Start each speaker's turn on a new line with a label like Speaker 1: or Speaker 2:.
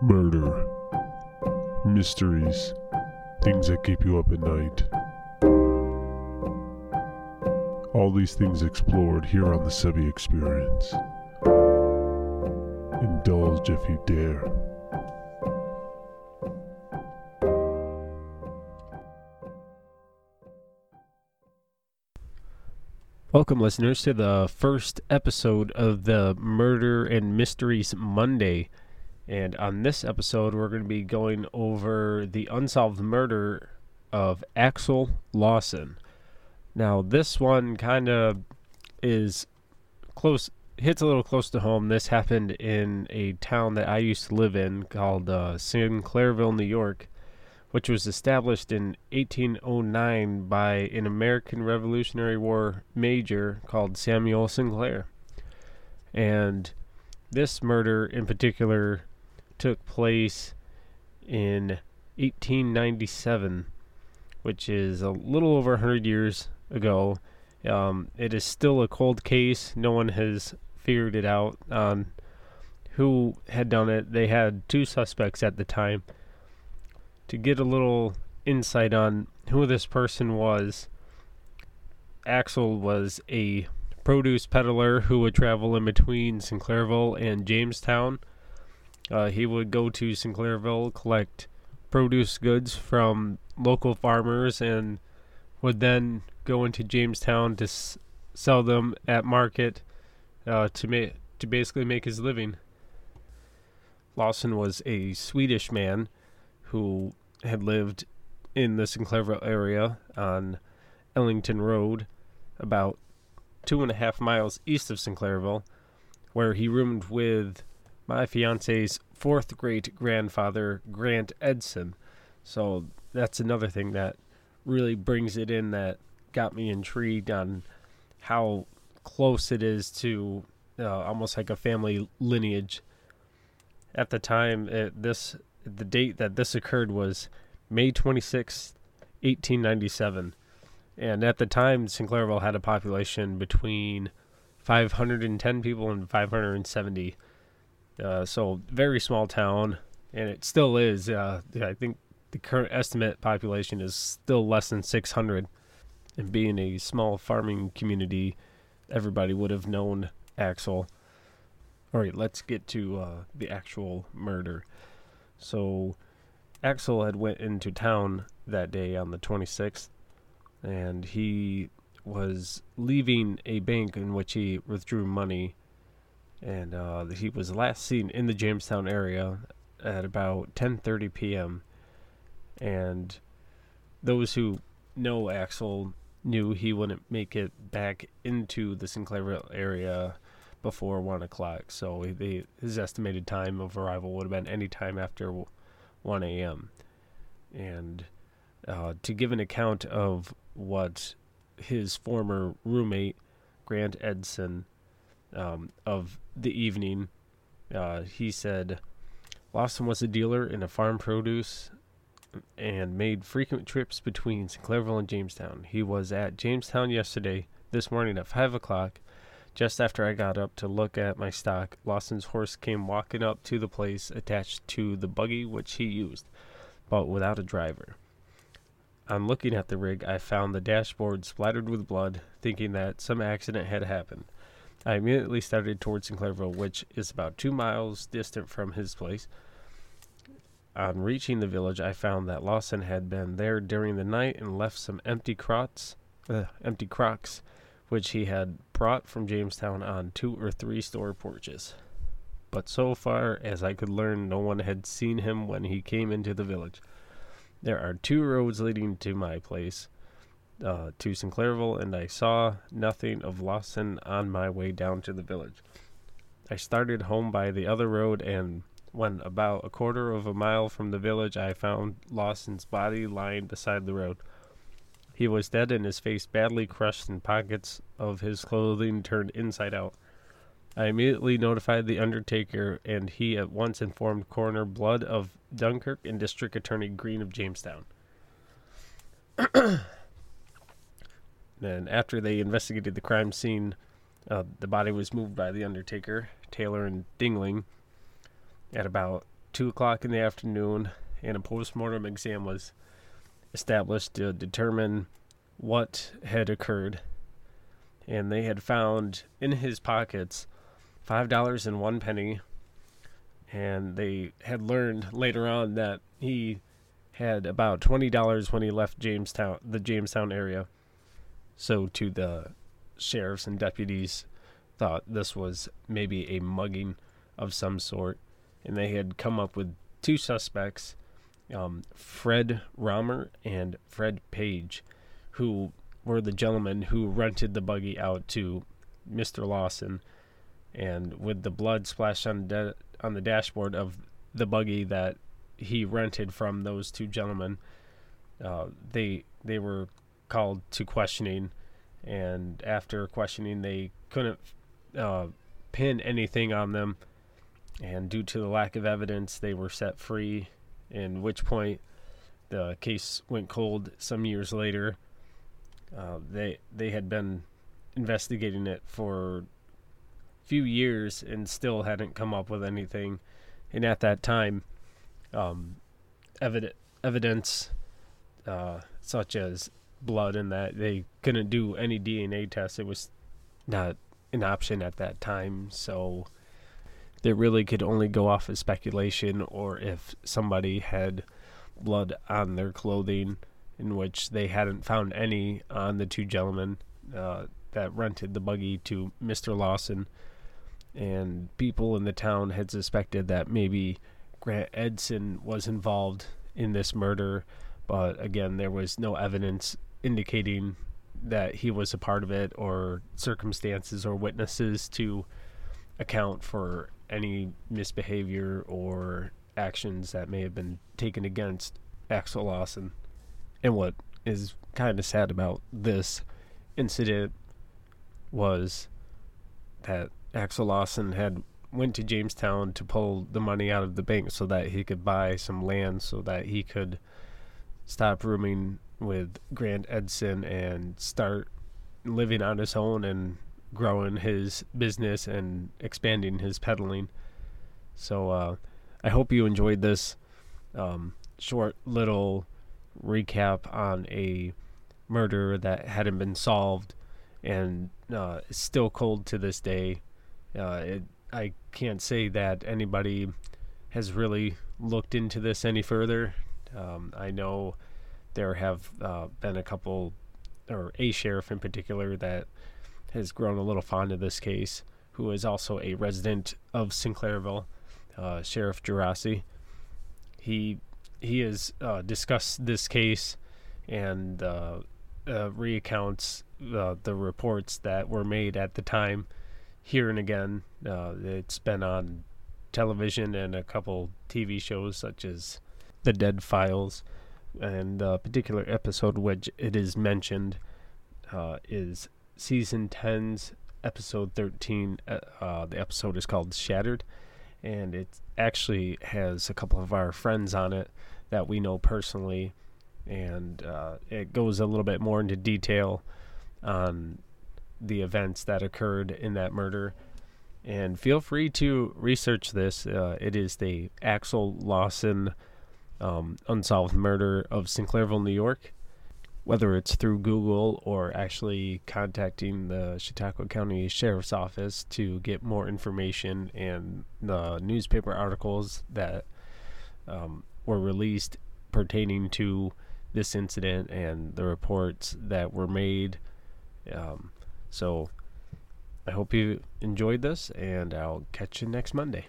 Speaker 1: murder, mysteries, things that keep you up at night. All these things explored here on the Sebi Experience. Indulge if you dare.
Speaker 2: Welcome, listeners, to the first episode of the Murder and Mysteries Monday. And on this episode, we're going to be going over the unsolved murder of Axel Lawson. Now, this one kind of is close, hits a little close to home. This happened in a town that I used to live in called uh, Sinclairville, New York, which was established in 1809 by an American Revolutionary War major called Samuel Sinclair. And this murder in particular took place in 1897, which is a little over 100 years ago. Um, it is still a cold case. No one has figured it out on who had done it. They had two suspects at the time. To get a little insight on who this person was, Axel was a produce peddler who would travel in between Sinclairville and Jamestown uh, he would go to Sinclairville, collect produce goods from local farmers, and would then go into Jamestown to s- sell them at market uh, to make to basically make his living. Lawson was a Swedish man who had lived in the Sinclairville area on Ellington Road, about two and a half miles east of Sinclairville, where he roomed with my fiance's fourth great grandfather, Grant Edson. So that's another thing that really brings it in that got me intrigued on how close it is to uh, almost like a family lineage. At the time, it, this the date that this occurred was May 26, 1897. And at the time, Sinclairville had a population between 510 people and 570 uh, so very small town, and it still is. Uh, I think the current estimate population is still less than 600. And being a small farming community, everybody would have known Axel. All right, let's get to uh, the actual murder. So, Axel had went into town that day on the 26th, and he was leaving a bank in which he withdrew money and uh, he was last seen in the Jamestown area at about 10:30 p.m. And those who know Axel knew he wouldn't make it back into the Sinclairville area before one o'clock. So his estimated time of arrival would have been any time after 1 a.m. And uh, to give an account of what his former roommate Grant Edson um, of the evening, uh, he said Lawson was a dealer in a farm produce and made frequent trips between Sinclairville and Jamestown. He was at Jamestown yesterday, this morning at 5 o'clock. Just after I got up to look at my stock, Lawson's horse came walking up to the place attached to the buggy which he used, but without a driver. On looking at the rig, I found the dashboard splattered with blood, thinking that some accident had happened. I immediately started towards Sinclairville, which is about two miles distant from his place. On reaching the village, I found that Lawson had been there during the night and left some empty crots, uh, empty crocks, which he had brought from Jamestown on two or three store porches. But so far as I could learn, no one had seen him when he came into the village. There are two roads leading to my place, uh, to Sinclairville, and I saw nothing of Lawson on my way down to the village. I started home by the other road, and when about a quarter of a mile from the village, I found Lawson's body lying beside the road. He was dead and his face badly crushed and pockets of his clothing turned inside out. I immediately notified the undertaker, and he at once informed Coroner Blood of Dunkirk and District Attorney Green of Jamestown. And after they investigated the crime scene, uh, the body was moved by the undertaker, Taylor and Dingling, at about 2 o'clock in the afternoon, and a postmortem exam was established to determine what had occurred. And they had found in his pockets $5 and one penny. And they had learned later on that he had about $20 when he left Jamestown, the Jamestown area. So, to the sheriffs and deputies, thought this was maybe a mugging of some sort, and they had come up with two suspects, um, Fred Romer and Fred Page, who were the gentlemen who rented the buggy out to Mr. Lawson, and with the blood splashed on de- on the dashboard of the buggy that he rented from those two gentlemen, uh, they they were called to questioning, and after questioning, they couldn't uh, pin anything on them, and due to the lack of evidence, they were set free. In which point, the case went cold some years later. Uh, they they had been investigating it for a few years and still hadn't come up with anything. And at that time, um, evidence uh, such as blood and that they couldn't do any DNA tests. It was not an option at that time, so they really could only go off of speculation or if somebody had blood on their clothing, in which they hadn't found any on the two gentlemen uh, that rented the buggy to Mr. Lawson. And people in the town had suspected that maybe Grant Edson was involved in this murder, but again, there was no evidence indicating that he was a part of it or circumstances or witnesses to account for any misbehavior or actions that may have been taken against Axel Lawson. And what is kind of sad about this incident was that Axel Lawson had went to Jamestown to pull the money out of the bank so that he could buy some land so that he could stop rooming with Grant Edson and start living on his own and growing his business and expanding his peddling. So uh, I hope you enjoyed this um, short little recap on a murder that hadn't been solved and uh, is still cold to this day. Uh, it, I can't say that anybody has really looked into this any further. Um, I know there have uh, been a couple, or a sheriff in particular, that has grown a little fond of this case, who is also a resident of Sinclairville, uh, Sheriff Gerace. He he has uh, discussed this case and uh, uh, recounts the reports that were made at the time here and again. Uh, it's been on television and a couple TV shows such as The Dead Files and the particular episode which it is mentioned uh, is season 10's episode 13. Uh, uh, the episode is called Shattered, and it actually has a couple of our friends on it that we know personally, and uh, it goes a little bit more into detail on the events that occurred in that murder. And feel free to research this. Uh, it is the Axel Lawson um, unsolved murder of Sinclairville, New York. Whether it's through Google or actually contacting the Chautauqua County Sheriff's Office to get more information and the newspaper articles that um, were released pertaining to this incident and the reports that were made. Um, so I hope you enjoyed this, and I'll catch you next Monday.